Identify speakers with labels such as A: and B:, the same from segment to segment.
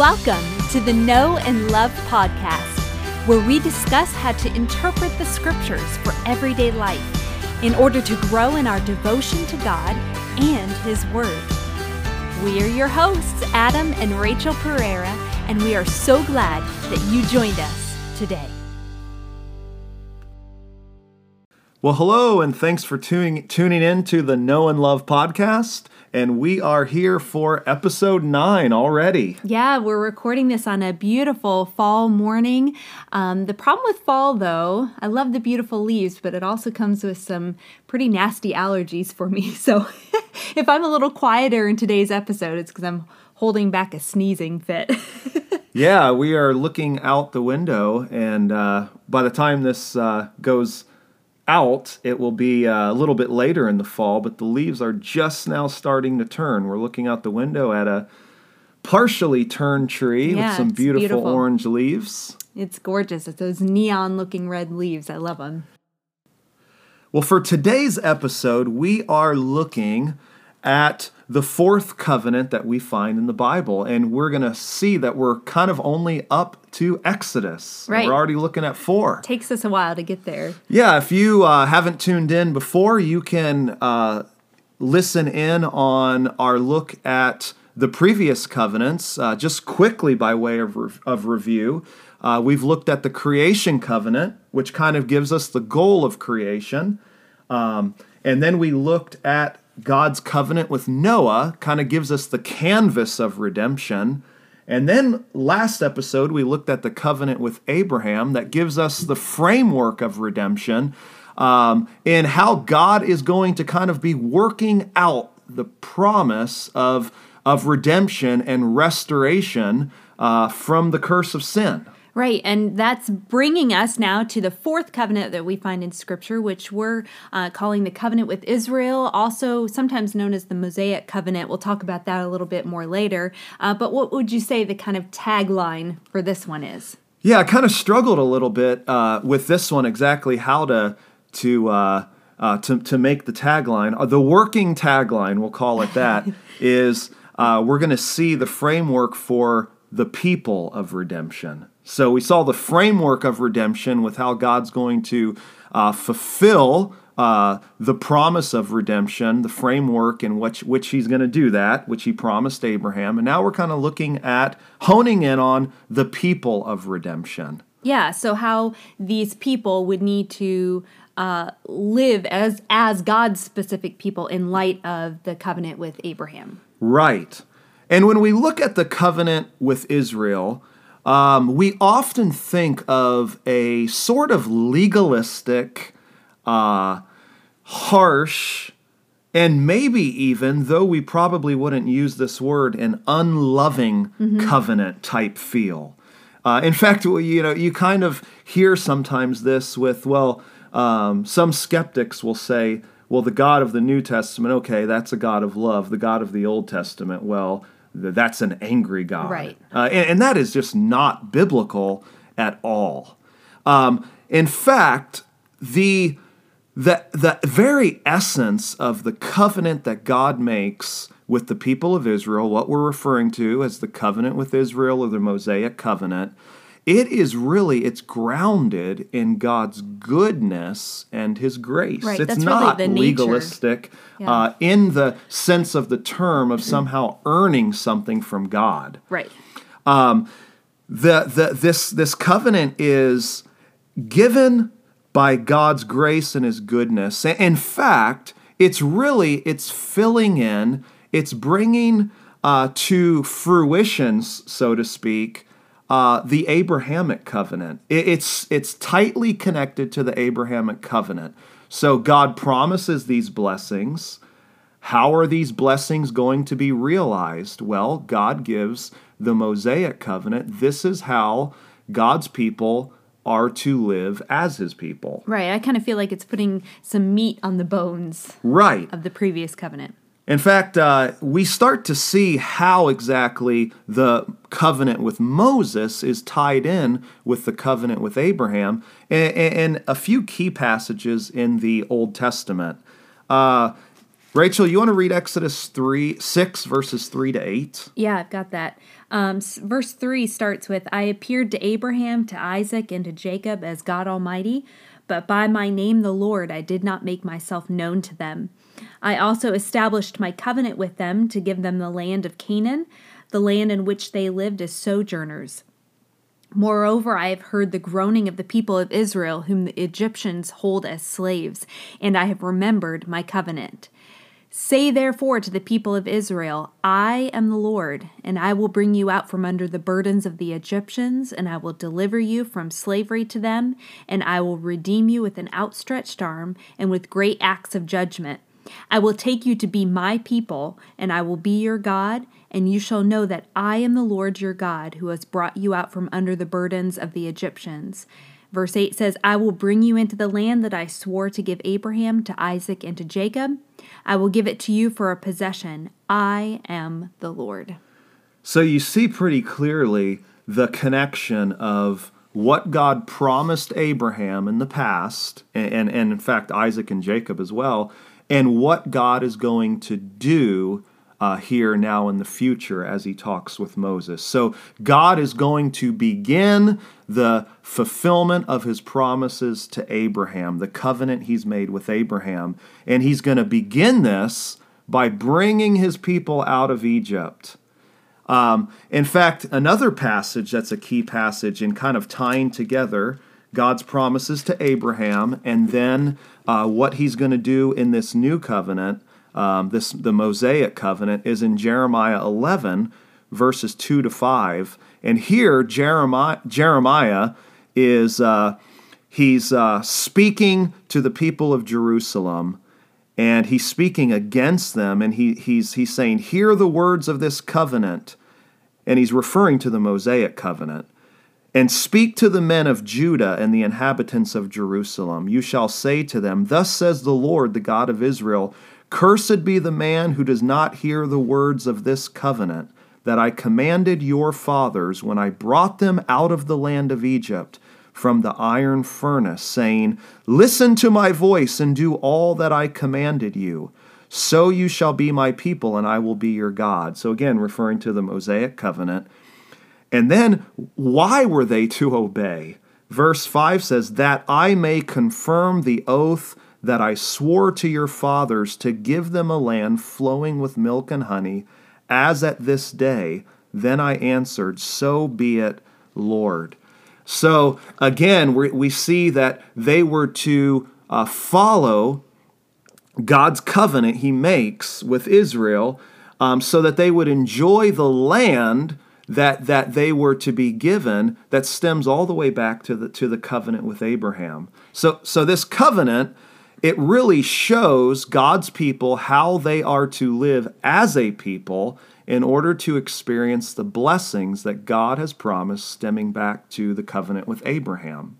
A: Welcome to the Know and Love podcast, where we discuss how to interpret the scriptures for everyday life in order to grow in our devotion to God and His Word. We are your hosts, Adam and Rachel Pereira, and we are so glad that you joined us today.
B: Well, hello, and thanks for tuning tuning in to the Know and Love podcast. And we are here for episode nine already.
A: Yeah, we're recording this on a beautiful fall morning. Um, the problem with fall, though, I love the beautiful leaves, but it also comes with some pretty nasty allergies for me. So if I'm a little quieter in today's episode, it's because I'm holding back a sneezing fit.
B: yeah, we are looking out the window, and uh, by the time this uh, goes out, it will be uh, a little bit later in the fall, but the leaves are just now starting to turn. We're looking out the window at a partially turned tree
A: Yeah,
B: with some beautiful,
A: beautiful.
B: orange leaves.
A: it's gorgeous. It's those neon looking red leaves. I love them.
B: Well, for today's episode, we are looking at the fourth covenant that we find in the Bible, and we're going to see that we're kind of only up to Exodus.
A: Right.
B: We're already looking at four.
A: Takes us a while to get there.
B: Yeah, if you uh, haven't tuned in before, you can uh, listen in on our look at the previous covenants. Uh, just quickly, by way of, rev- of review, uh, we've looked at the creation covenant, which kind of gives us the goal of creation. Um, and then we looked at God's covenant with Noah, kind of gives us the canvas of redemption. And then last episode, we looked at the covenant with Abraham that gives us the framework of redemption um, and how God is going to kind of be working out the promise of, of redemption and restoration uh, from the curse of sin.
A: Right, and that's bringing us now to the fourth covenant that we find in Scripture, which we're uh, calling the covenant with Israel, also sometimes known as the Mosaic covenant. We'll talk about that a little bit more later. Uh, but what would you say the kind of tagline for this one is?
B: Yeah, I kind of struggled a little bit uh, with this one exactly how to to uh, uh, to to make the tagline. Uh, the working tagline, we'll call it that, is uh, we're going to see the framework for the people of redemption. So we saw the framework of redemption with how God's going to uh, fulfill uh, the promise of redemption, the framework in which, which he's going to do that, which he promised Abraham. And now we're kind of looking at honing in on the people of redemption.
A: Yeah, so how these people would need to uh, live as as God's specific people in light of the covenant with Abraham.
B: Right. And when we look at the covenant with Israel, um, we often think of a sort of legalistic, uh, harsh, and maybe even, though we probably wouldn't use this word, an unloving covenant type feel. Uh, in fact, you know, you kind of hear sometimes this with, well, um, some skeptics will say, well, the God of the New Testament, okay, that's a God of love. The God of the Old Testament, well, that's an angry God.
A: Right.
B: Uh, and, and that is just not biblical at all. Um, in fact, the, the, the very essence of the covenant that God makes with the people of Israel, what we're referring to as the covenant with Israel or the Mosaic covenant, it is really it's grounded in God's goodness and His grace.
A: Right,
B: It's
A: that's really
B: not
A: the nature.
B: legalistic
A: Yeah.
B: uh, in the sense of the term of somehow earning something from God
A: Right.
B: the, the this this covenant is given by God's grace and his goodness. In fact, it's really it's filling in, it's bringing uh, to fruition, so to speak, uh, the Abrahamic covenant. It- it's it's tightly connected to the Abrahamic covenant. So God promises these blessings. How are these blessings going to be realized? Well, God gives the Mosaic covenant. This is how God's people are to live as his people.
A: Right. I kind of feel like it's putting some meat on the bones
B: Right.
A: of the previous covenant.
B: In fact, uh, we start to see how exactly the covenant with Moses is tied in with the covenant with Abraham in, in a few key passages in the Old Testament. Uh, Rachel, you want to read Exodus 3, 6, verses 3 to 8?
A: Yeah, I've got that. Um, verse 3 starts with I appeared to Abraham, to Isaac, and to Jacob as God Almighty, but by my name, the Lord, I did not make myself known to them. I also established my covenant with them to give them the land of Canaan, the land in which they lived as sojourners. Moreover, I have heard the groaning of the people of Israel, whom the Egyptians hold as slaves, and I have remembered my covenant. Say therefore to the people of Israel, I am the Lord, and I will bring you out from under the burdens of the Egyptians, and I will deliver you from slavery to them, and I will redeem you with an outstretched arm and with great acts of judgment. I will take you to be my people, and I will be your God, and you shall know that I am the Lord your God, who has brought you out from under the burdens of the Egyptians. Verse 8 says, I will bring you into the land that I swore to give Abraham, to Isaac, and to Jacob. I will give it to you for a possession. I am the Lord.
B: So you see pretty clearly the connection of what God promised Abraham in the past, and, and, and in fact Isaac and Jacob as well, and what God is going to do uh, here now in the future as he talks with Moses. So God is going to begin the fulfillment of his promises to Abraham, the covenant he's made with Abraham. And he's going to begin this by bringing his people out of Egypt. Um, in fact, another passage that's a key passage in kind of tying together God's promises to Abraham and then uh, what he's going to do in this new covenant um, this the Mosaic covenant is in Jeremiah 11 verses 2 to 5 and here Jeremiah Jeremiah is uh, he's uh, speaking to the people of Jerusalem and he's speaking against them and he, he's, he's saying hear the words of this covenant and he's referring to the Mosaic covenant and speak to the men of Judah and the inhabitants of Jerusalem. You shall say to them, Thus says the Lord, the God of Israel Cursed be the man who does not hear the words of this covenant that I commanded your fathers when I brought them out of the land of Egypt from the iron furnace, saying, Listen to my voice and do all that I commanded you. So you shall be my people, and I will be your God. So, again, referring to the Mosaic covenant. And then, why were they to obey? Verse 5 says, That I may confirm the oath that I swore to your fathers to give them a land flowing with milk and honey, as at this day. Then I answered, So be it, Lord. So again, we, see that they were to uh, follow God's covenant he makes with Israel um, so that they would enjoy the land that, that they were to be given that stems all the way back to the, to the covenant with Abraham. So, so this covenant it really shows God's people how they are to live as a people in order to experience the blessings that God has promised stemming back to the covenant with Abraham.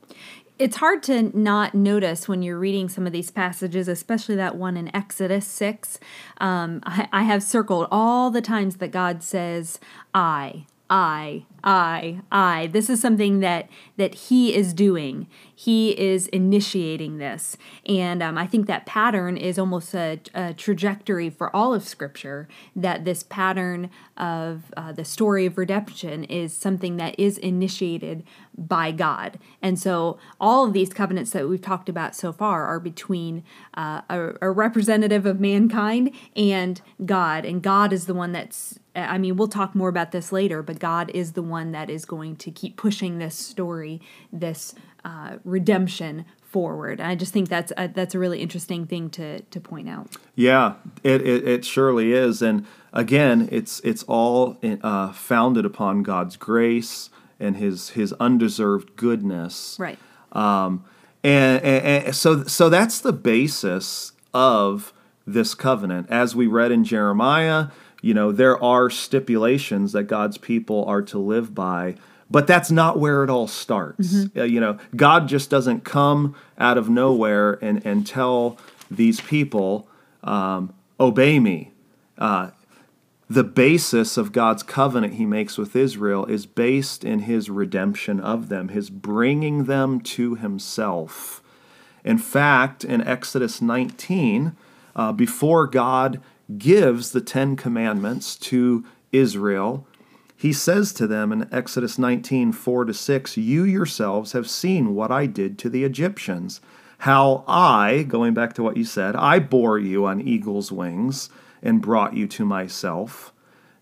A: It's hard to not notice when you're reading some of these passages, especially that one in Exodus 6. Um, I, I have circled all the times that God says, I, I, I, I. This is something that that he is doing. He is initiating this, and um, I think that pattern is almost a, a, trajectory for all of Scripture. That this pattern of uh, the story of redemption is something that is initiated by God, and so all of these covenants that we've talked about so far are between uh, a, a representative of mankind and God, and God is the one that's I mean, we'll talk more about this later, but God is the one that is going to keep pushing this story, this uh, redemption forward. I just think that's a, that's a really interesting thing to to point out.
B: Yeah, it it, it surely is, and again, it's it's all uh, founded upon God's grace and His His undeserved goodness.
A: Right.
B: Um, and, and, and so so that's the basis of this covenant, as we read in Jeremiah you know, there are stipulations that God's people are to live by, but that's not where it all starts. Mm-hmm. Uh, you know, God just doesn't come out of nowhere and, and tell these people, um, obey me. Uh, the basis of God's covenant he makes with Israel is based in his redemption of them, his bringing them to himself. In fact, in Exodus 19, uh, before God gives the Ten Commandments to Israel, he says to them in Exodus 19 4 to 6, You yourselves have seen what I did to the Egyptians, how I, going back to what you said, I bore you on eagle's wings and brought you to myself.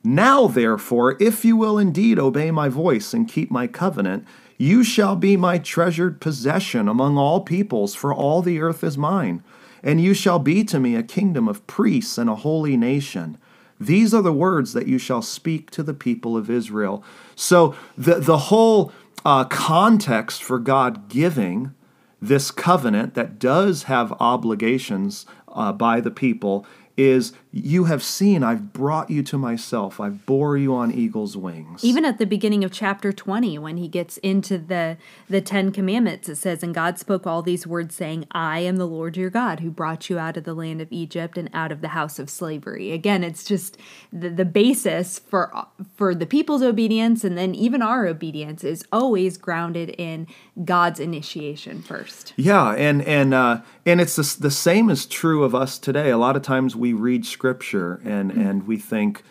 B: Now, therefore, if you will indeed obey my voice and keep my covenant, you shall be my treasured possession among all peoples, for all the earth is mine. And you shall be to me a kingdom of priests and a holy nation. These are the words that you shall speak to the people of Israel. So, the, the whole uh, context for God giving this covenant that does have obligations uh, by the people is you have seen I've brought you to myself. I've bore you on eagle's wings.
A: Even at the beginning of chapter 20 when he gets into the the 10 commandments it says and God spoke all these words saying I am the Lord your God who brought you out of the land of Egypt and out of the house of slavery. Again, it's just the, the basis for for the people's obedience and then even our obedience is always grounded in God's initiation first.
B: Yeah, and and uh and it's the, the same is true of us today. A lot of times we read scripture and mm-hmm. and we think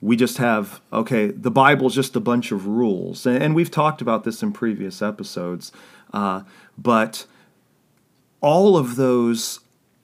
B: we just have okay the bible's just a bunch of rules and, and we've talked about this in previous episodes uh, but all of those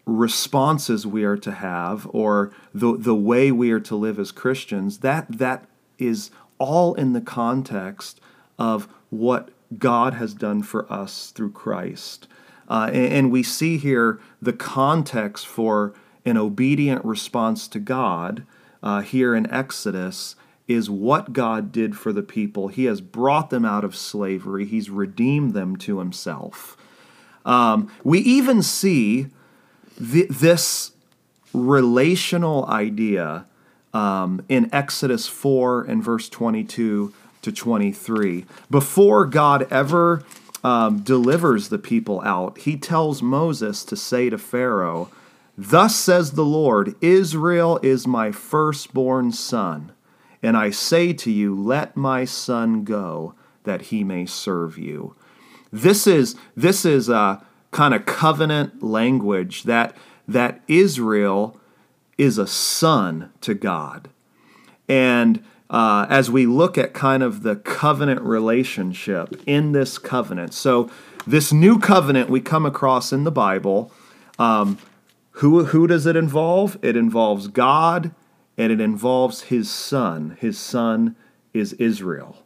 B: responses we are to have or the, the way we are to live as christians that that is all in the context of what god has done for us through christ uh, and, and we see here the context for an obedient response to God uh, here in Exodus is what God did for the people. He has brought them out of slavery, He's redeemed them to Himself. Um, we even see th- this relational idea um, in Exodus 4 and verse 22 to 23. Before God ever um, delivers the people out, He tells Moses to say to Pharaoh, Thus says the Lord Israel is my firstborn son, and I say to you, Let my son go, that he may serve you. This is this is a kind of covenant language that that Israel is a son to God. And uh, as we look at kind of the covenant relationship in this covenant, so this new covenant we come across in the Bible, um, who, who does it involve? It involves God and it involves his son. His son is Israel.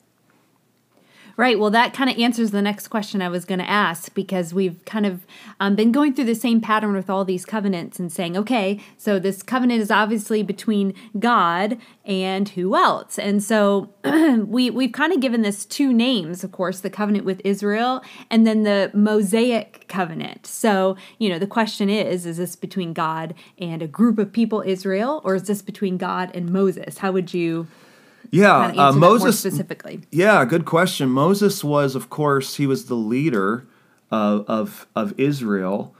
A: Right. Well, that kind of answers the next question I was going to ask because we've kind of um, been going through the same pattern with all these covenants and saying, okay, so this covenant is obviously between God and who else? And so we we've kind of given this two names, of course, the covenant with Israel and then the Mosaic covenant. So you know, the question is: Is this between God and a group of people, Israel, or is this between God and Moses? How would you?
B: Yeah, uh, Moses
A: specifically.
B: Yeah, good question. Moses was, of course, he was the leader of of, of Israel,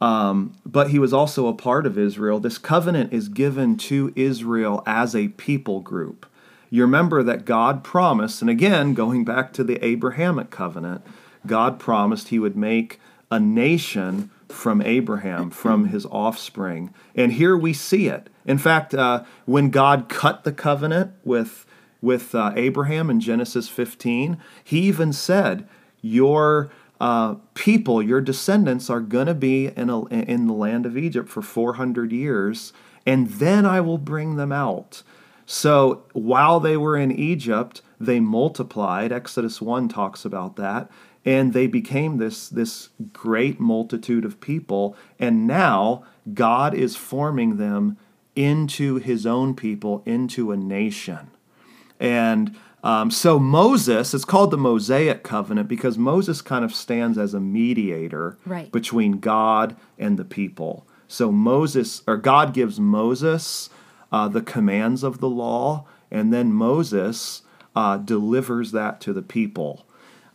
B: um, but he was also a part of Israel. This covenant is given to Israel as a people group. You remember that God promised, and again, going back to the Abrahamic covenant, God promised He would make a nation from Abraham, from his offspring. And here we see it. In fact, uh, when God cut the covenant with with uh, Abraham in Genesis 15, he even said, Your uh, people, your descendants, are going to be in, a, in the land of Egypt for 400 years, and then I will bring them out. So while they were in Egypt, they multiplied. Exodus 1 talks about that. And they became this, this great multitude of people. And now God is forming them into his own people, into a nation. And um, so Moses, it's called the Mosaic covenant because Moses kind of stands as a mediator
A: right.
B: between God and the people. So Moses, or God gives Moses uh, the commands of the law, and then Moses uh, delivers that to the people.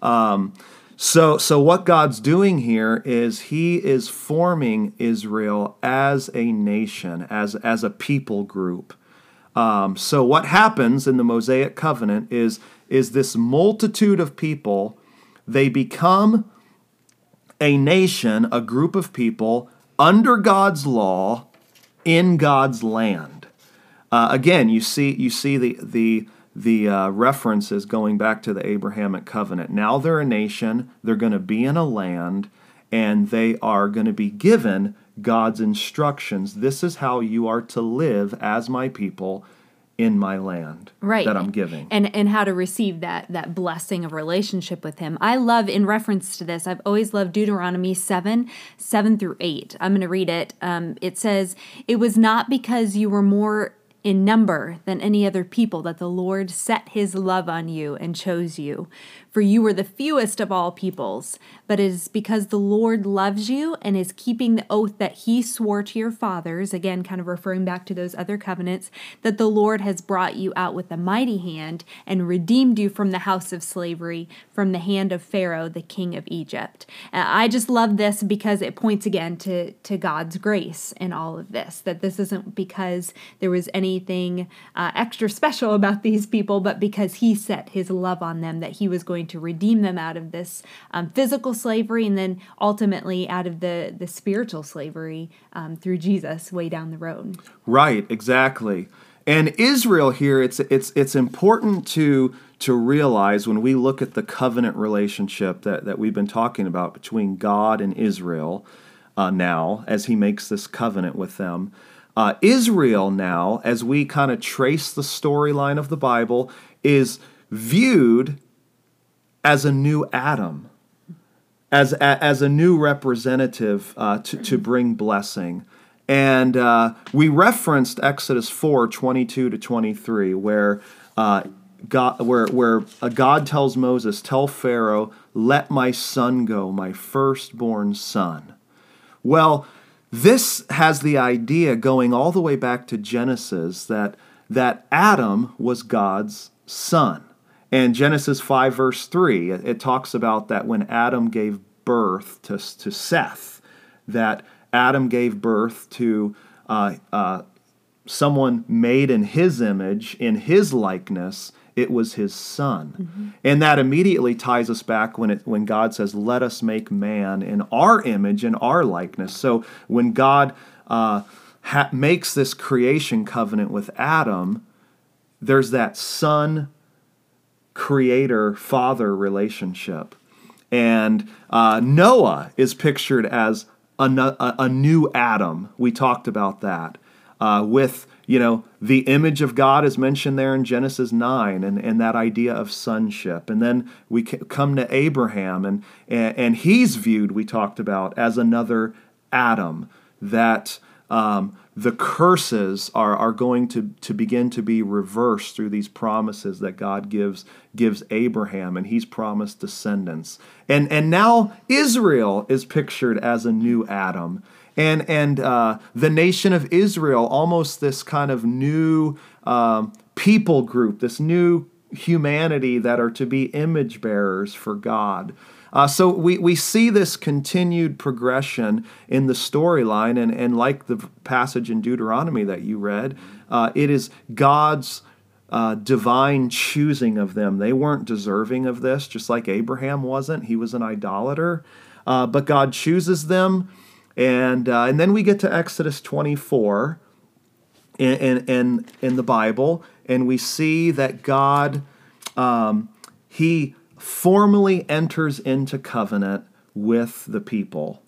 B: Um, so, so what God's doing here is He is forming Israel as a nation, as as a people group. Um, so what happens in the Mosaic covenant is, is this multitude of people, they become a nation, a group of people under God's law, in God's land. Uh, again, you see you see the the the uh, references going back to the Abrahamic covenant. Now they're a nation. They're going to be in a land, and they are going to be given God's instructions. This is how you are to live as my people in my land
A: right.
B: that I'm giving.
A: And and how to receive that that blessing of relationship with him. I love in reference to this, I've always loved Deuteronomy 7, 7 through 8. I'm gonna read it. Um, it says, It was not because you were more in number than any other people that the Lord set his love on you and chose you. For you were the fewest of all peoples, but it is because the Lord loves you and is keeping the oath that he swore to your fathers, again, kind of referring back to those other covenants, that the Lord has brought you out with a mighty hand and redeemed you from the house of slavery, from the hand of Pharaoh, the king of Egypt. Uh, I just love this because it points again to, to God's grace in all of this, that this isn't because there was anything uh, extra special about these people, but because he set his love on them, that he was going to redeem them out of this um, physical slavery and then ultimately out of the, the spiritual slavery um, through Jesus way down the road.
B: Right, exactly. And Israel here, it's it's it's important to to realize when we look at the covenant relationship that, that we've been talking about between God and Israel uh, now, as he makes this covenant with them. Uh, Israel now, as we kind of trace the storyline of the Bible, is viewed as a new Adam, as, as a new representative uh, to, to bring blessing. And uh, we referenced Exodus 4 22 to 23, where, uh, God, where, where God tells Moses, Tell Pharaoh, let my son go, my firstborn son. Well, this has the idea going all the way back to Genesis that, that Adam was God's son. And Genesis 5, verse 3, it, it talks about that when Adam gave birth to, to Seth, that Adam gave birth to uh, uh, someone made in his image, in his likeness. It was his son. Mm-hmm. And that immediately ties us back when, it, when God says, Let us make man in our image, in our likeness. So when God uh, ha- makes this creation covenant with Adam, there's that son creator father relationship. And uh, Noah is pictured as a, a, a, new Adam. We talked about that. Uh, with, you know, the image of God is mentioned there in Genesis 9 and, and that idea of sonship. And then we come to Abraham, and, and, and he's viewed, we talked about, as another Adam that um, the curses are, are going to, to begin to be reversed through these promises that God gives gives Abraham, and he's promised descendants. And, and now Israel is pictured as a new Adam. And, and uh, the nation of Israel, almost this kind of new um, people group, this new humanity that are to be image bearers for God. Uh, so we, we see this continued progression in the storyline, and, and like the passage in Deuteronomy that you read, uh, it is God's uh, divine choosing of them. They weren't deserving of this, just like Abraham wasn't. He was an idolater, uh, but God chooses them. And, uh, and then we get to Exodus 24 in, in, in, in the Bible, and we see that God, um, He formally enters into covenant with the people.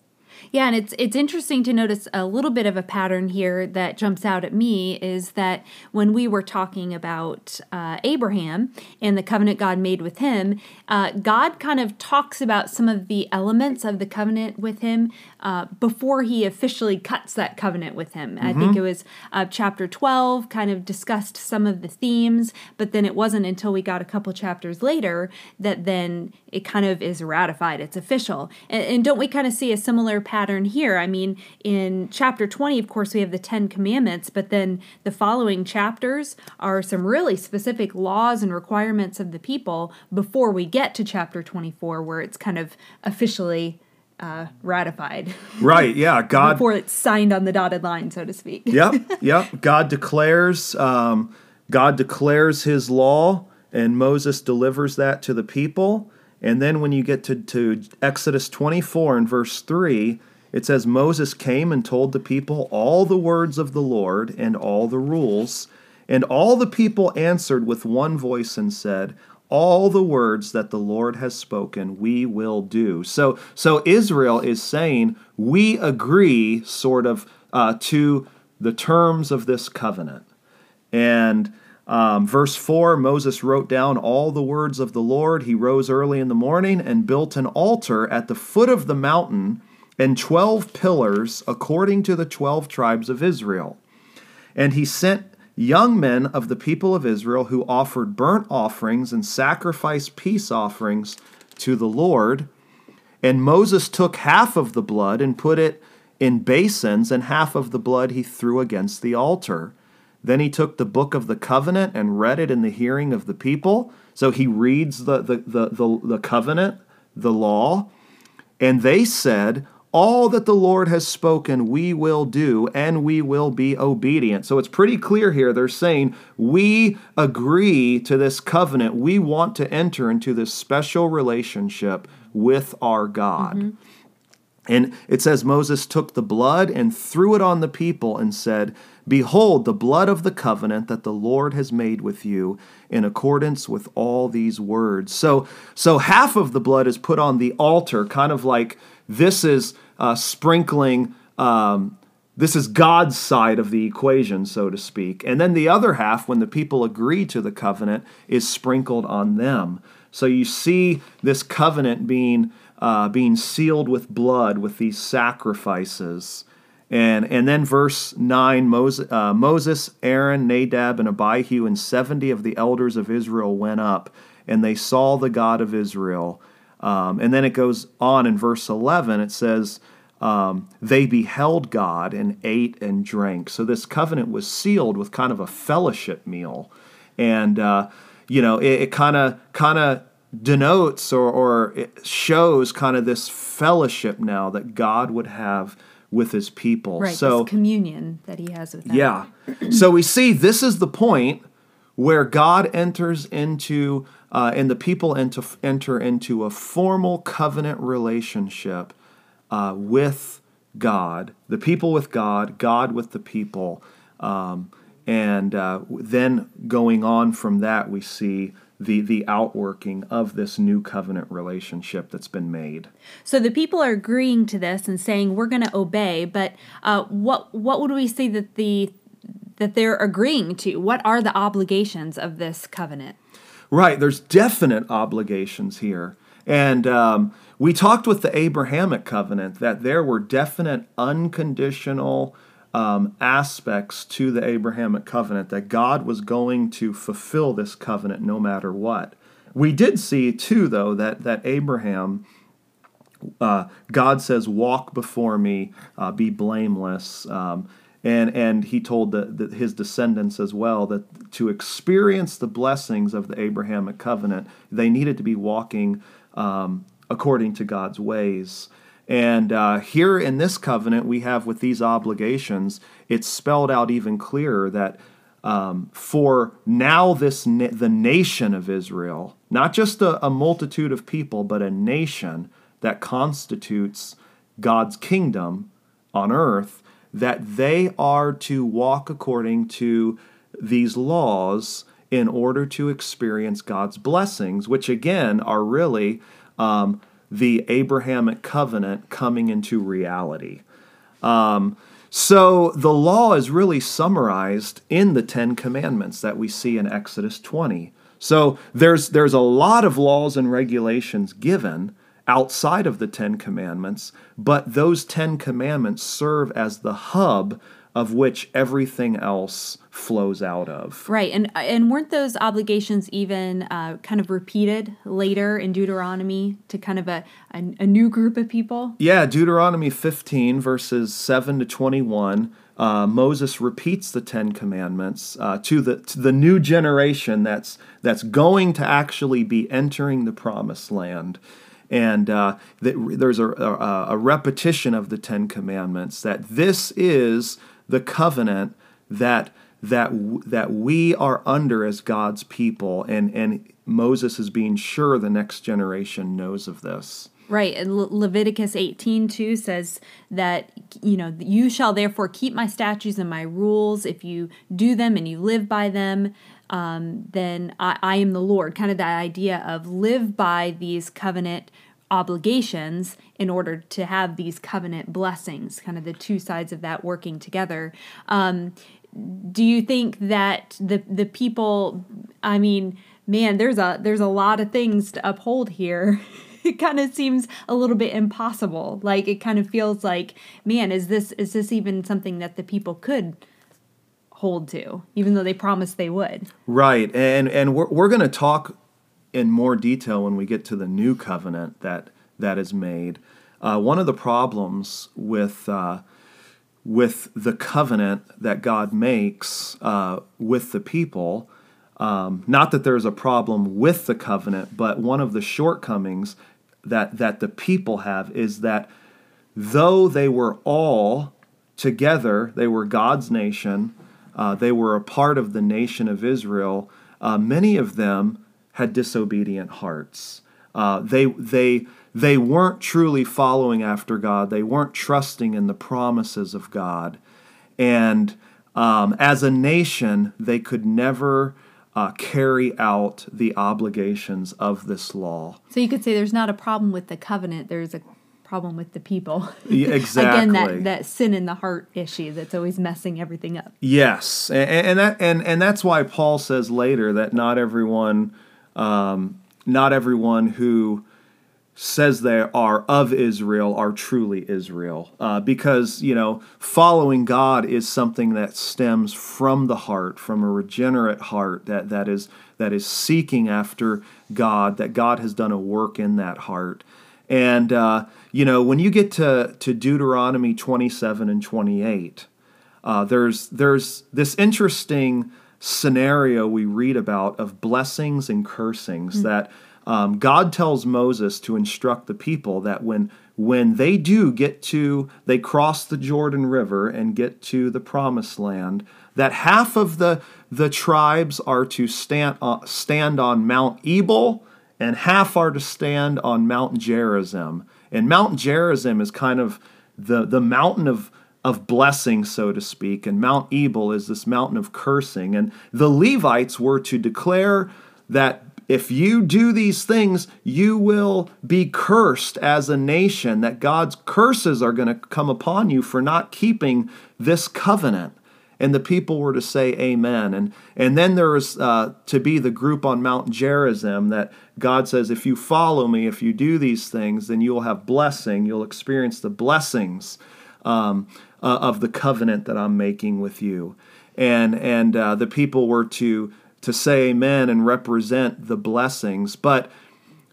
A: Yeah, and it's it's interesting to notice a little bit of a pattern here that jumps out at me is that when we were talking about uh, Abraham and the covenant God made with him, uh, God kind of talks about some of the elements of the covenant with him uh, before he officially cuts that covenant with him. Mm-hmm. I think mm-hmm. it was uh, chapter twelve, kind of discussed some of the themes, but then it wasn't until we got a couple chapters later that then it kind of is ratified. It's official, and, and don't we kind of see a similar pattern? Pattern here. I mean, in chapter 20, of course, we have the Ten Commandments, but then the following chapters are some really specific laws and requirements of the people before we get to chapter 24, where it's kind of officially uh, ratified.
B: Right, yeah. God.
A: Before it's signed on the dotted line, so to speak.
B: yep, yep. God declares. Um, God declares his law, and Moses delivers that to the people. And then when you get to, to Exodus 24 and verse 3, it says Moses came and told the people all the words of the Lord and all the rules. And all the people answered with one voice and said, all the words that the Lord has spoken, we will do. So, so Israel is saying, we agree, sort of, uh, to the terms of this covenant. And um, verse 4 Moses wrote down all the words of the Lord. He rose early in the morning and built an altar at the foot of the mountain and 12 pillars according to the 12 tribes of Israel. And he sent young men of the people of Israel who offered burnt offerings and sacrificed peace offerings to the Lord. And Moses took half of the blood and put it in basins, and half of the blood he threw against the altar. Then he took the book of the covenant and read it in the hearing of the people. So he reads the, the, the, the, the covenant, the law. And they said, all that the Lord has spoken, we will do, and we will be obedient. So it's pretty clear here. They're saying, we agree to this covenant. We want to enter into this special relationship with our God. Mm-hmm. And it says, Moses took the blood and threw it on the people and said, Behold, the blood of the covenant that the Lord has made with you in accordance with all these words. So, so half of the blood is put on the altar, kind of like this is uh, sprinkling, um, this is God's side of the equation, so to speak. And then the other half, when the people agree to the covenant, is sprinkled on them. So you see this covenant being, uh, being sealed with blood with these sacrifices. And, and then verse 9 Moses, uh, Moses, Aaron, Nadab, and Abihu, and 70 of the elders of Israel went up, and they saw the God of Israel. Um, and then it goes on in verse 11, it says, um, they beheld God and ate and drank. So this covenant was sealed with kind of a fellowship meal. And, uh, you know, it kind of kind of denotes or, or it shows kind of this fellowship now that God would have with his people.
A: Right, so communion that he has with them.
B: Yeah. so we see this is the point where God enters into uh, and the people enter, enter into a formal covenant relationship uh, with God, the people with God, God with the people. Um, and uh, then going on from that, we see the, the outworking of this new covenant relationship that's been made.
A: So the people are agreeing to this and saying we're going to obey, but uh, what what would we say that the that they're agreeing to? What are the obligations of this covenant?
B: Right, there's definite obligations here. And um, we talked with the Abrahamic covenant that there were definite unconditional um, aspects to the Abrahamic covenant, that God was going to fulfill this covenant no matter what. We did see, too, though, that, that Abraham. Uh, God says, "Walk before me, uh, be blameless." Um, and and he told the, the, his descendants as well that to experience the blessings of the Abrahamic covenant, they needed to be walking um, according to God's ways. And uh, here in this covenant, we have with these obligations, it's spelled out even clearer that um, for now, this na- the nation of Israel, not just a, a multitude of people, but a nation that constitutes God's kingdom on earth that they are to walk according to these laws in order to experience God's blessings, which again are really um, the Abrahamic covenant coming into reality. Um, so the law is really summarized in the Ten Commandments that we see in Exodus 20. So there's there's a lot of laws and regulations given, outside of the Ten Commandments, but those Ten Commandments serve as the hub of which everything else flows out of.
A: Right, and and weren't those obligations even uh, kind of repeated later in Deuteronomy to kind of a, a, a new group of people?
B: Yeah, Deuteronomy 15 verses 7 to 21. Uh, Moses repeats the Ten Commandments uh, to the to the new generation that's that's going to actually be entering the Promised Land and uh, there's a, a, a, repetition of the Ten Commandments that this is the covenant that that that we are under as God's people, and and Moses is being sure the next generation knows of this.
A: Right. And Le- Leviticus 18 2 says that, you know, you shall therefore keep my statutes and my rules. If you do them and you live by them, um, then I, I am the Lord. Kind of that idea of live by these covenant obligations in order to have these covenant blessings, kind of the two sides of that working together. Um, do you think that the the people I mean, man, there's a there's a lot of things to uphold here. it kind of seems a little bit impossible. Like it kind of feels like, man, is this is this even something that the people could hold to, even though they promised they would?
B: Right, and and we're we're going to talk in more detail when we get to the new covenant that that is made. Uh, one of the problems with uh, with the covenant that God makes uh, with the people. Um, not that there's a problem with the covenant, but one of the shortcomings that that the people have is that though they were all together, they were God's nation, uh, they were a part of the nation of Israel. Uh, many of them had disobedient hearts. Uh, they they they weren't truly following after God. They weren't trusting in the promises of God, and um, as a nation, they could never uh, carry out the obligations of this law.
A: So you could say there's not a problem with the covenant. There's a problem with the people.
B: Yeah, exactly.
A: Again, that, that sin in the heart issue that's always messing everything up.
B: Yes, and, and that and and that's why Paul says later that not everyone, um, not everyone who says they are of Israel are truly Israel. Uh, because, you know, following God is something that stems from the heart, from a regenerate heart that, that, is, that is seeking after God, that God has done a work in that heart. And, uh, you know, when you get to, to Deuteronomy 27 and 28, uh, there's, there's this interesting scenario we read about of blessings and cursings mm-hmm. that um, God tells Moses to instruct the people that when when they do get to they cross the Jordan River and get to the promised land, that half of the the tribes are to stand uh, stand on Mount Ebal and half are to stand on Mount Gerizim. And Mount Gerizim is kind of the the mountain of of blessing, so to speak, and Mount Ebal is this mountain of cursing. And the Levites were to declare that if you do these things, you will be cursed as a nation, that God's curses are going to come upon you for not keeping this covenant. And the people were to say amen. And, and then there is uh, to be the group on Mount Gerizim that God says, if you follow me, if you do these things, then you will have blessing. You'll experience the blessings um, uh, of the covenant that I'm making with you. And, and uh, the people were to to say amen and represent the blessings. But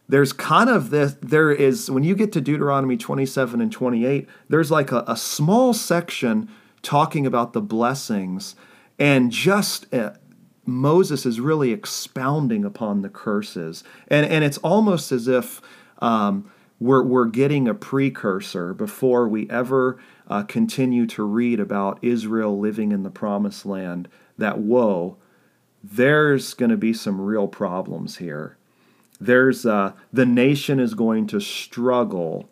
B: there's kind of this, there is, when you get to Deuteronomy 27 and 28, there's like a, a small section talking about the blessings. And just uh, Moses is really expounding upon the curses. And, and it's almost as if um, we're, we're getting a precursor before we ever uh, continue to read about Israel living in the promised land that woe there's going to be some real problems here. There's uh, the nation is going to struggle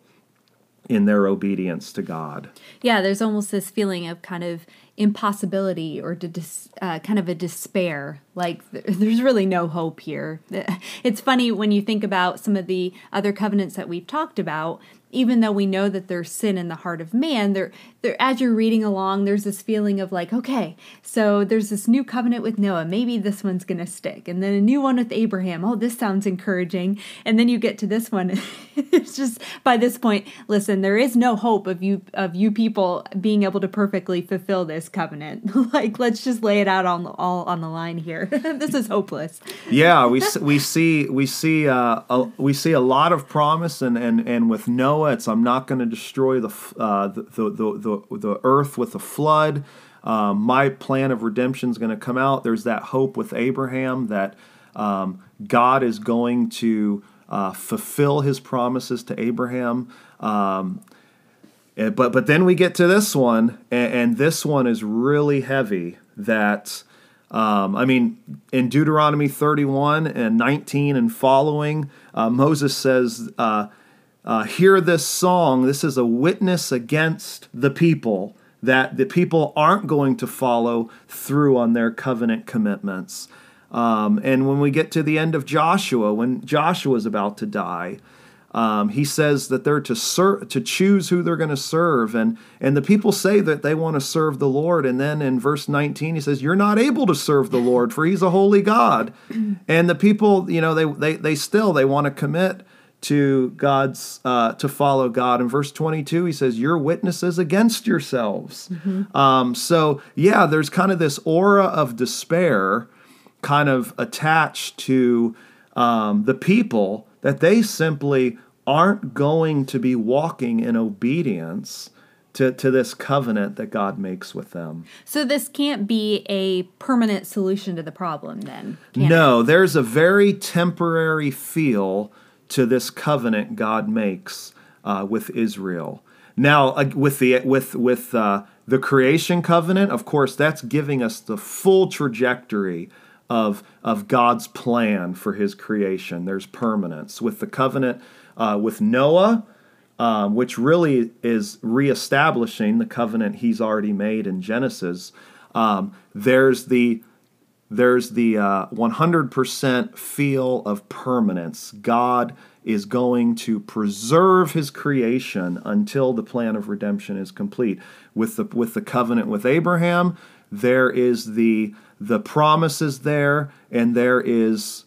B: in their obedience to God.
A: Yeah, there's almost this feeling of kind of impossibility or dis, uh, kind of a despair. Like th- there's really no hope here. It's funny when you think about some of the other covenants that we've talked about even though we know that there's sin in the heart of man, there, there, as you're reading along, there's this feeling of like, okay, so there's this new covenant with Noah. Maybe this one's to stick. And then a new one with Abraham. Oh, this sounds encouraging. And then you get to this one. it's just by this point, listen, there is no hope of you, of you people being able to perfectly fulfill this covenant. like, let's just lay it out on all on the line here. this is hopeless.
B: Yeah, we, we see, we see, uh, a, we see a lot of promise and, and, and with Noah, it's I'm not going to destroy the, uh, the, the, the, the, earth with a flood. Um, my plan of redemption is going to come out. There's that hope with Abraham that um, God is going to uh, fulfill his promises to Abraham. Um, eh, but, but then we get to this one, and, and this one is really heavy. That, um, I mean, in Deuteronomy 31 and 19 and following, uh, Moses says, uh, uh, hear this song. This is a witness against the people that the people aren't going to follow through on their covenant commitments. Um, and when we get to the end of Joshua, when Joshua is about to die, um, he says that they're to ser- to choose who they're going to serve, and and the people say that they want to serve the Lord. And then in verse 19, he says, "You're not able to serve the Lord, for He's a holy God." and the people, you know, they they they still they want to commit to God's uh, to follow God. In verse 22, he says, "You're witnesses against yourselves." Mm-hmm. Um, so yeah, there's kind of this aura of despair, kind of attached to um, the people that they simply aren't going to be walking in obedience to, to this covenant that God makes with them.
A: So this can't be a permanent solution to the problem then.
B: No, it? there's a very temporary feel to this covenant God makes uh, with Israel. Now, uh, with the with with uh, the creation covenant, of course, that's giving us the full trajectory of of God's plan for His creation. There's permanence with the covenant uh, with Noah, um, which really is reestablishing the covenant he's already made in Genesis. Um, there's the there's the uh, 100% feel of permanence. God is going to preserve his creation until the plan of redemption is complete. With the with the covenant with Abraham, there is the the promises there and there is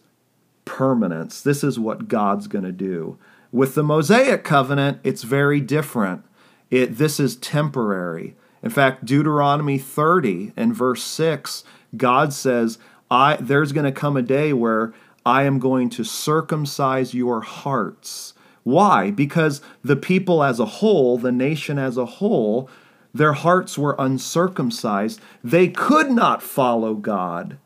B: permanence. This is what God's going to do. With the Mosaic covenant, it's very different. It, this is temporary. In fact, Deuteronomy 30 and verse 6, God says, I, There's going to come a day where I am going to circumcise your hearts. Why? Because the people as a whole, the nation as a whole, their hearts were uncircumcised. They could not follow God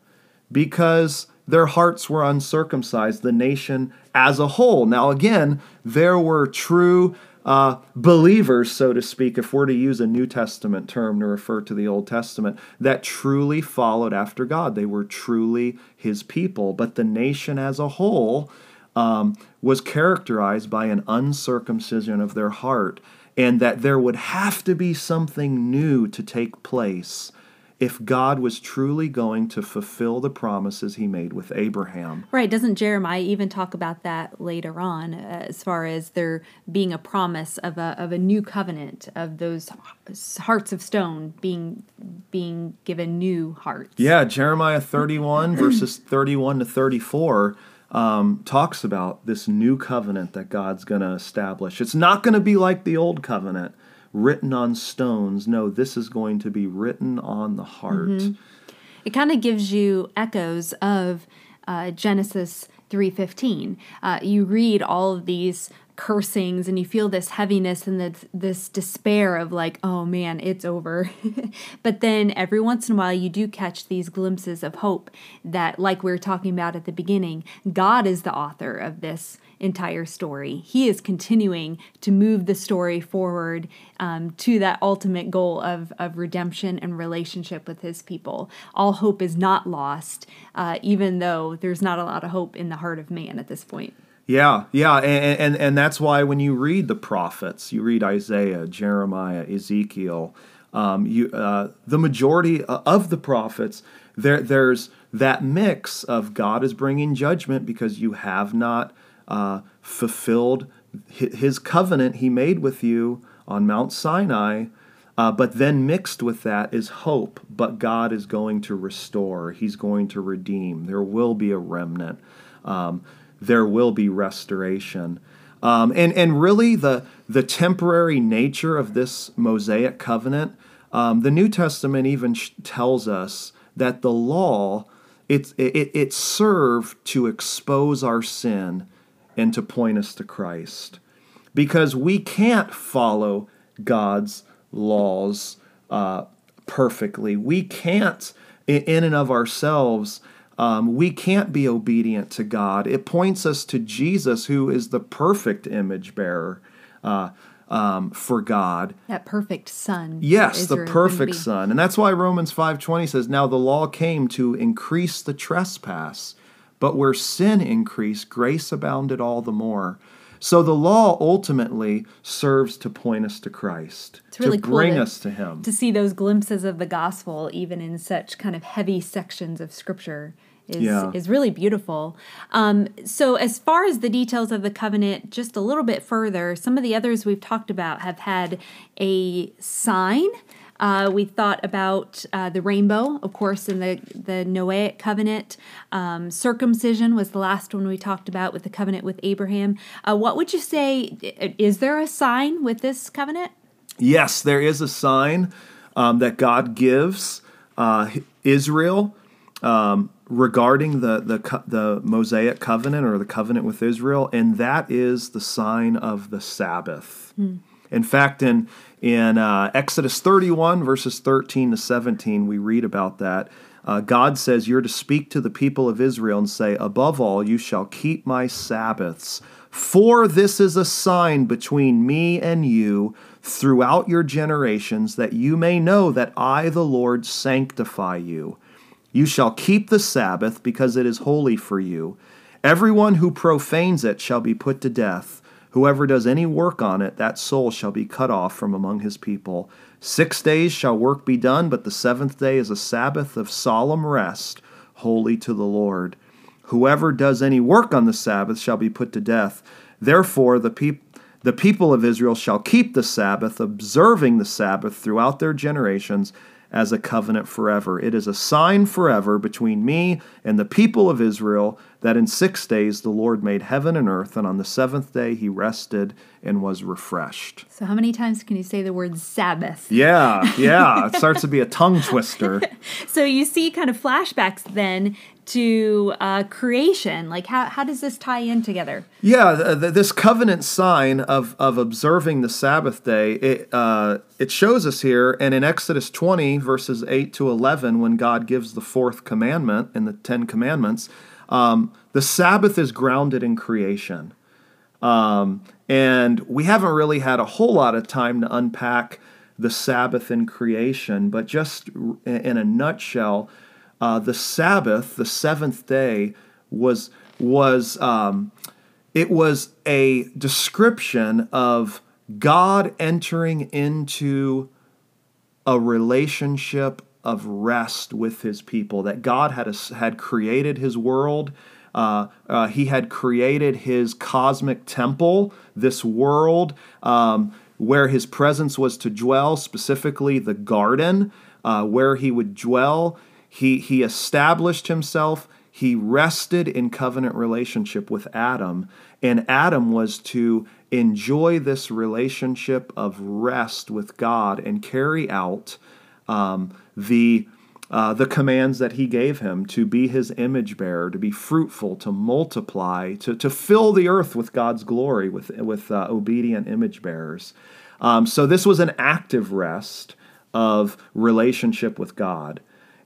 B: because their hearts were uncircumcised, the nation as a whole. Now, again, there were true uh, believers, so to speak, if we're to use a New Testament term to refer to the Old Testament, that truly followed after God. They were truly his people. But the nation as a whole um, was characterized by an uncircumcision of their heart, and that there would have to be something new to take place if God was truly going to fulfill the promises he made with Abraham.
A: Right. Doesn't Jeremiah even talk about that later on uh, as far as there being a promise of a, of a new covenant of those hearts of stone being being given new hearts?
B: Yeah, Jeremiah 31 verses 31 to 34 um, talks about this new covenant that God's going to establish. It's not going to be like the old covenant written on stones. No, this is going to be written on the heart. Mm-hmm.
A: It kind of gives you echoes of uh, Genesis 3:15. Uh, you read all of these cursings and you feel this heaviness and this, this despair of like oh man it's over but then every once in a while you do catch these glimpses of hope that like we were talking about at the beginning god is the author of this entire story. He is continuing to move the story forward um, to that ultimate goal of, of redemption and relationship with his people. All hope is not lost, uh, even though there's not a lot of hope in the heart of man at this point.
B: Yeah, yeah, and, and and that's why when you read the prophets, you read Isaiah, Jeremiah, Ezekiel, um, you uh, the majority of the prophets, there there's that mix of God is bringing judgment because you have not uh, fulfilled his covenant he made with you on Mount Sinai. Uh, but then mixed with that is hope. But God is going to restore, He's going to redeem. There will be a remnant, um, there will be restoration. Um, and, and really, the, the temporary nature of this Mosaic covenant, um, the New Testament even sh- tells us that the law it, it, it served to expose our sin and to point us to Christ. Because we can't follow God's laws uh, perfectly. We can't, in and of ourselves, um, we can't be obedient to God. It points us to Jesus, who is the perfect image bearer uh, um, for God.
A: That perfect Son.
B: Yes, the perfect Son, and that's why Romans five twenty says, "Now the law came to increase the trespass." But where sin increased, grace abounded all the more. So the law ultimately serves to point us to Christ,
A: It's really
B: to
A: cool
B: bring
A: to-
B: us to Him.
A: to see those glimpses of the gospel even in such kind of heavy sections of scripture is
B: Yeah.
A: is really beautiful. Um, so as far as the details of the covenant, just a little bit further, some of the others we've talked about have had a sign. Uh, we thought about uh, the rainbow, of course, in the the Noahic covenant. Um, circumcision was the last one we talked about with the covenant with Abraham. Uh, what would you say? Is there a sign with this covenant?
B: Yes, there is a sign um, that God gives uh, Israel um, regarding the, the the Mosaic covenant or the covenant with Israel, and that is the sign of the Sabbath. In fact, in in uh, Exodus 31 verses 13 to 17, we read about that. Uh, God says, "You're to speak to the people of Israel and say, above all, you shall keep my Sabbaths." For this is a sign between me and you throughout your generations, that you may know that I, the Lord, sanctify you. You shall keep the Sabbath, because it is holy for you. Everyone who profanes it shall be put to death. Whoever does any work on it, that soul shall be cut off from among his people. Six days shall work be done, but the seventh day is a Sabbath of solemn rest, holy to the Lord. Whoever does any work on the Sabbath shall be put to death. Therefore, the, peop- the people of Israel shall keep the Sabbath, observing the Sabbath throughout their generations as a covenant forever. It is a sign forever between me and the people of Israel that in six days the Lord made heaven and earth, and on the seventh day he rested and was refreshed.
A: So, how many times can you say the word Sabbath?
B: Yeah, yeah. It starts to be a tongue twister.
A: So, you see kind of flashbacks then to uh, creation. Like, how, how does this tie in together?
B: Yeah, th- th- this covenant sign of, of observing the Sabbath day, it, uh, it shows us here, and in Exodus 20, verses 8 to 11, when God gives the fourth commandment in the Ten Commandments, um, the Sabbath is grounded in creation. Um, and we haven't really had a whole lot of time to unpack the Sabbath in creation, but just in a nutshell, uh, the Sabbath, the seventh day, was was um, it was a description of God entering into a relationship of rest with his people that god had, a, had created his world uh, uh, he had created his cosmic temple this world um, where his presence was to dwell specifically the garden uh, where he would dwell. He, he established himself. He rested in covenant relationship with adam and adam was to enjoy this relationship of rest with God and carry out um, the uh, the commands that He gave him to be His image bearer, to be fruitful, to multiply, to, to fill the earth with God's glory, with with uh, obedient image bearers. Um, so this was an active rest of relationship with God,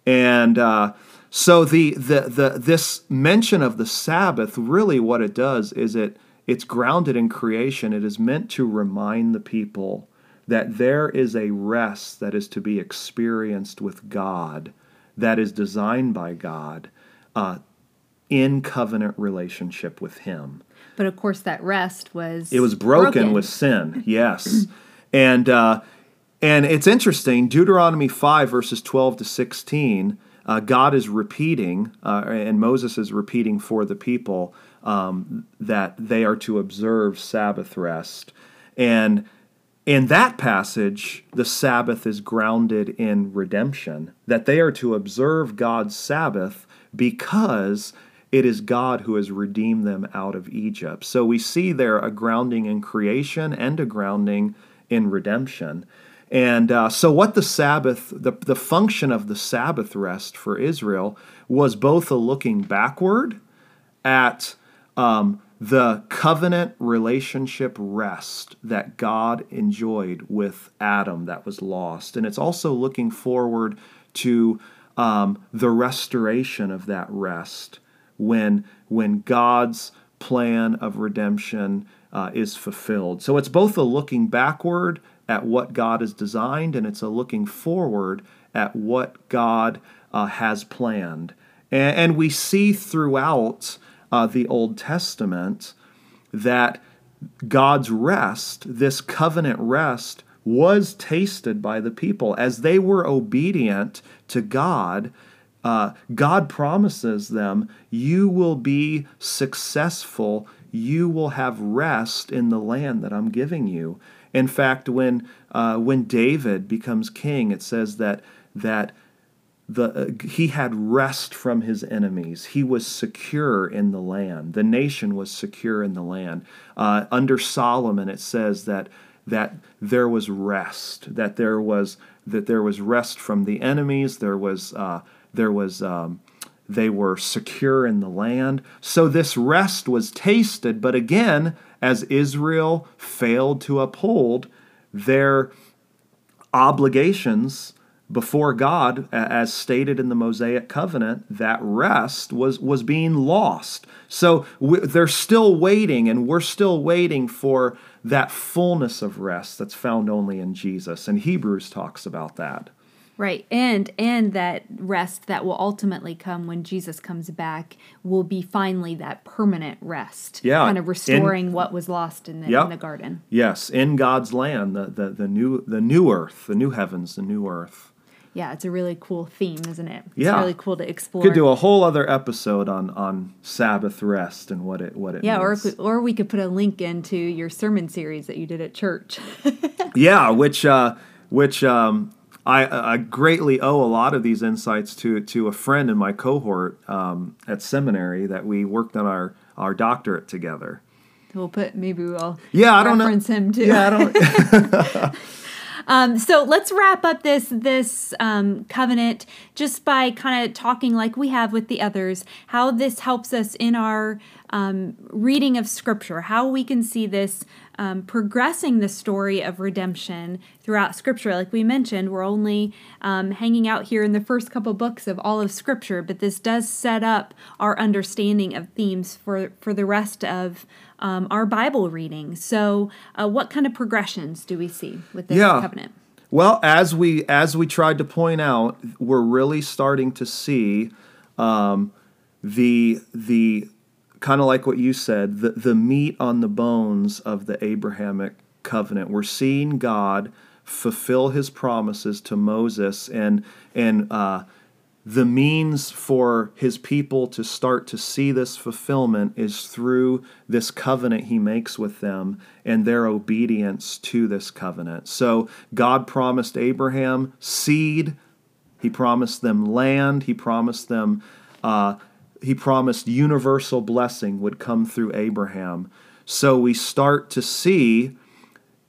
B: and uh, so the, the the this mention of the Sabbath really what it does is it it's grounded in creation. It is meant to remind the people that there is a rest that is to be experienced with God, that is designed by God uh, in covenant relationship with Him.
A: But of course, that rest was
B: It was broken, with sin, yes. and uh, and it's interesting. Deuteronomy five verses twelve to sixteen. Uh, God is repeating, uh, and Moses is repeating for the people um, that they are to observe Sabbath rest. And in that passage, the Sabbath is grounded in redemption, that they are to observe God's Sabbath because it is God who has redeemed them out of Egypt. So we see there a grounding in creation and a grounding in redemption. And uh, so, what the Sabbath, the, the function of the Sabbath rest for Israel was both a looking backward at um, the covenant relationship rest that God enjoyed with Adam that was lost. And it's also looking forward to um, the restoration of that rest when, when God's plan of redemption uh, is fulfilled. So it's both a looking backward at what God has designed and it's a looking forward at what God uh, has planned. And, and we see throughout uh, the Old Testament that God's rest, this covenant rest, was tasted by the people as they were obedient to God. Uh, God promises them, You will be successful. You will have rest in the land that I'm giving you. In fact, when, uh, when David becomes king, it says that, that the, uh, he had rest from his enemies. He was secure in the land. The nation was secure in the land. Uh, under Solomon, it says that that there was rest. That there was that there was rest from the enemies. There was uh, there was um, they were secure in the land. So this rest was tasted. But again, as Israel failed to uphold their obligations before God, as stated in the Mosaic covenant, that rest was, was being lost. So we, they're still waiting, and we're still waiting for that fullness of rest that's found only in Jesus. And Hebrews talks about that.
A: Right. And and that rest that will ultimately come when Jesus comes back will be finally that permanent rest.
B: Yeah.
A: Kind of restoring in, what was lost in the, yep. in the garden.
B: Yes, in God's land, the, the, the new the new earth, the new heavens, the new earth
A: yeah, it's a really cool theme, isn't it? It's
B: yeah.
A: really cool to explore.
B: Could do a whole other episode on on Sabbath rest and what it what it
A: yeah,
B: means.
A: or we, or we could put a link into your sermon series that you did at church.
B: yeah, which uh, which um, I, I greatly owe a lot of these insights to to a friend in my cohort um, at seminary that we worked on our our doctorate together.
A: We'll put maybe we'll
B: yeah I don't know
A: him too.
B: Yeah, I don't.
A: Um, so let's wrap up this this um, covenant just by kind of talking like we have with the others, how this helps us in our um, reading of Scripture, how we can see this um, progressing the story of redemption throughout Scripture. Like we mentioned, we're only um, hanging out here in the first couple books of all of Scripture, but this does set up our understanding of themes for for the rest of um, our Bible reading. So, uh, what kind of progressions do we see with this yeah. covenant?
B: Well, as we as we tried to point out, we're really starting to see um, the the kind of like what you said, the the meat on the bones of the Abrahamic covenant. We're seeing God fulfill His promises to Moses and and uh, the means for his people to start to see this fulfillment is through this covenant he makes with them and their obedience to this covenant. So God promised Abraham seed, he promised them land, he promised them uh, he promised universal blessing would come through Abraham. So we start to see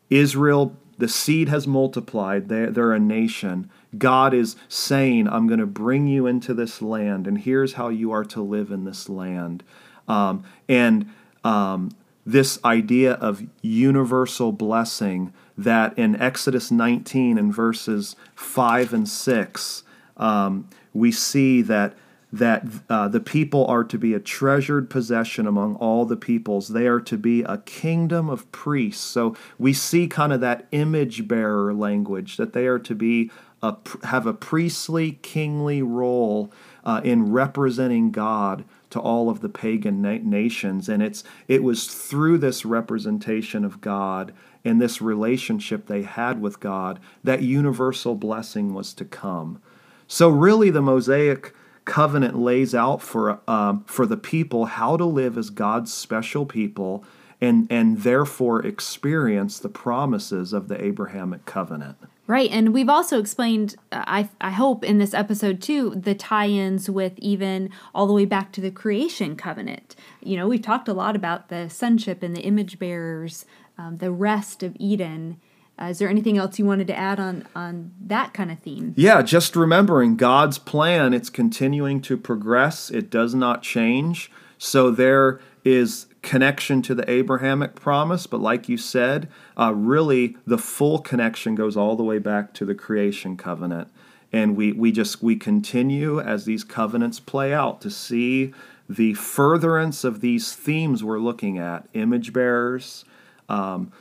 B: Israel, the seed has multiplied, they're, they're a nation God is saying, I'm going to bring you into this land, and here's how you are to live in this land. Um, and um, this idea of universal blessing that in Exodus 19 and verses 5 and 6, um, we see that that uh, the people are to be a treasured possession among all the peoples. They are to be a kingdom of priests. So we see kind of that image bearer language that they are to be a, have a priestly, kingly role uh, in representing God to all of the pagan na- nations. And it's it was through this representation of God and this relationship they had with God that universal blessing was to come. So really, the Mosaic covenant lays out for um, for the people how to live as God's special people and and therefore experience the promises of the Abrahamic covenant.
A: Right. And we've also explained, uh, I, I hope, in this episode too, the tie ins with even all the way back to the creation covenant. You know, we've talked a lot about the sonship and the image bearers, um, the rest of Eden. Uh, is there anything else you wanted to add on on that kind of theme?
B: Yeah, just remembering God's plan, it's continuing to progress. It does not change. So there is connection to the Abrahamic promise, but like you said, uh, really the full connection goes all the way back to the creation covenant. And we, we just we continue as these covenants play out to see the furtherance of these themes we're looking at image bearers. Um,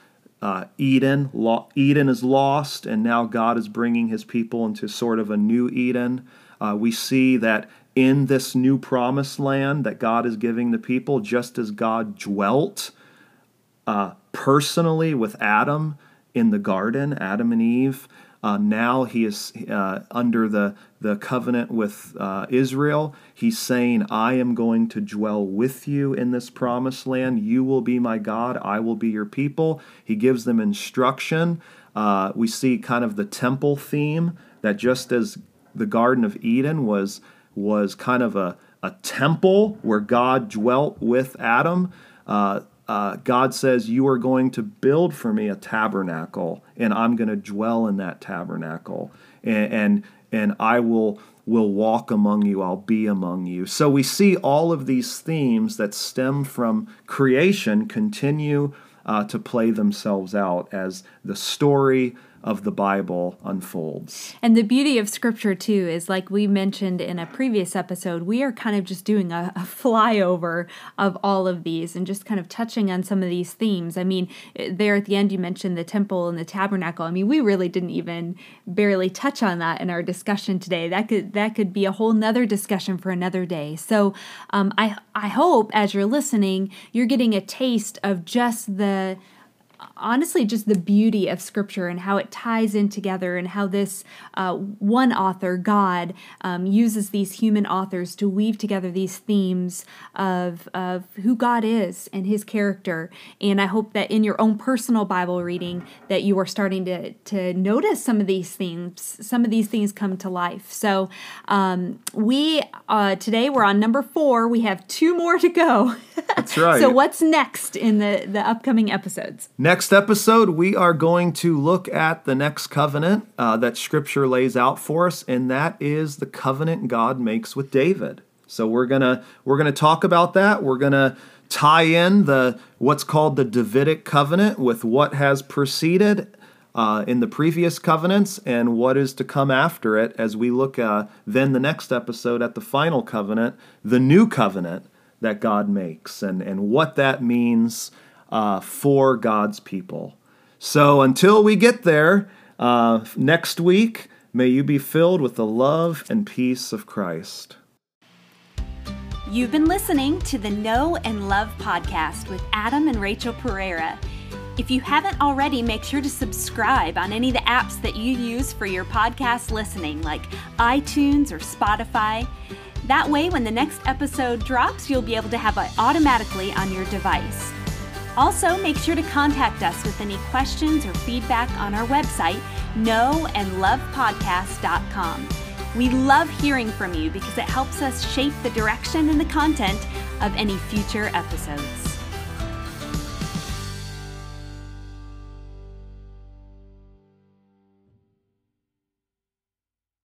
B: uh, Eden, lo- Eden is lost, and now God is bringing his people into sort of a new Eden. Uh, we see that in this new promised land that God is giving the people, just as God dwelt uh, personally with Adam in the garden, Adam and Eve. Uh, now he is uh, under the, the covenant with uh, Israel. He's saying, I am going to dwell with you in this promised land. You will be my God. I will be your people. He gives them instruction. Uh, we see kind of the temple theme that just as the Garden of Eden was, was kind of a, a temple where God dwelt with Adam. Uh, uh, God says, You are going to build for me a tabernacle, and I'm going to dwell in that tabernacle, and, and, and I will, will walk among you, I'll be among you. So we see all of these themes that stem from creation continue uh, to play themselves out as the story of the Bible unfolds.
A: And the beauty of Scripture, too, is like we mentioned in a previous episode, we are kind of just doing a, a, flyover of all of these and just kind of touching on some of these themes. I mean, there at the end, you mentioned the temple and the tabernacle. I mean, we really didn't even barely touch on that in our discussion today. That could that could be a whole nother discussion for another day. So um, I I hope as you're listening, you're getting a taste of just the honestly just the beauty of scripture and how it ties in together and how this uh, one author god um, uses these human authors to weave together these themes of, of who god is and his character. And i hope that in your own personal bible reading that you are starting to, to notice some of these themes some of these things come to life. So um, we uh, today we're on number four. We have two more to go.
B: That's right.
A: So what's next in the the upcoming episodes
B: Next episode, we are going to look at the next covenant uh, that Scripture lays out for us, and that is the covenant God makes with David. So we're gonna we're gonna talk about that. We're gonna tie in the what's called the Davidic covenant with what has preceded uh, in the previous covenants and what is to come after it as we look uh, then the next episode at the final covenant, the new covenant that God makes, and and what that means uh, for God's people. So until we get there uh, next week, may you be filled with the love and peace of Christ.
A: You've been listening to the Know and Love podcast with Adam and Rachel Pereira. If you haven't already, make sure to subscribe on any of the apps that you use for your podcast listening, like iTunes or Spotify. That way, when the next episode drops, you'll be able to have it automatically on your device. Also, make sure to contact us with any questions or feedback on our website, knowandlovepodcast.com. We love hearing from you because it helps us shape the direction and the content of any future episodes.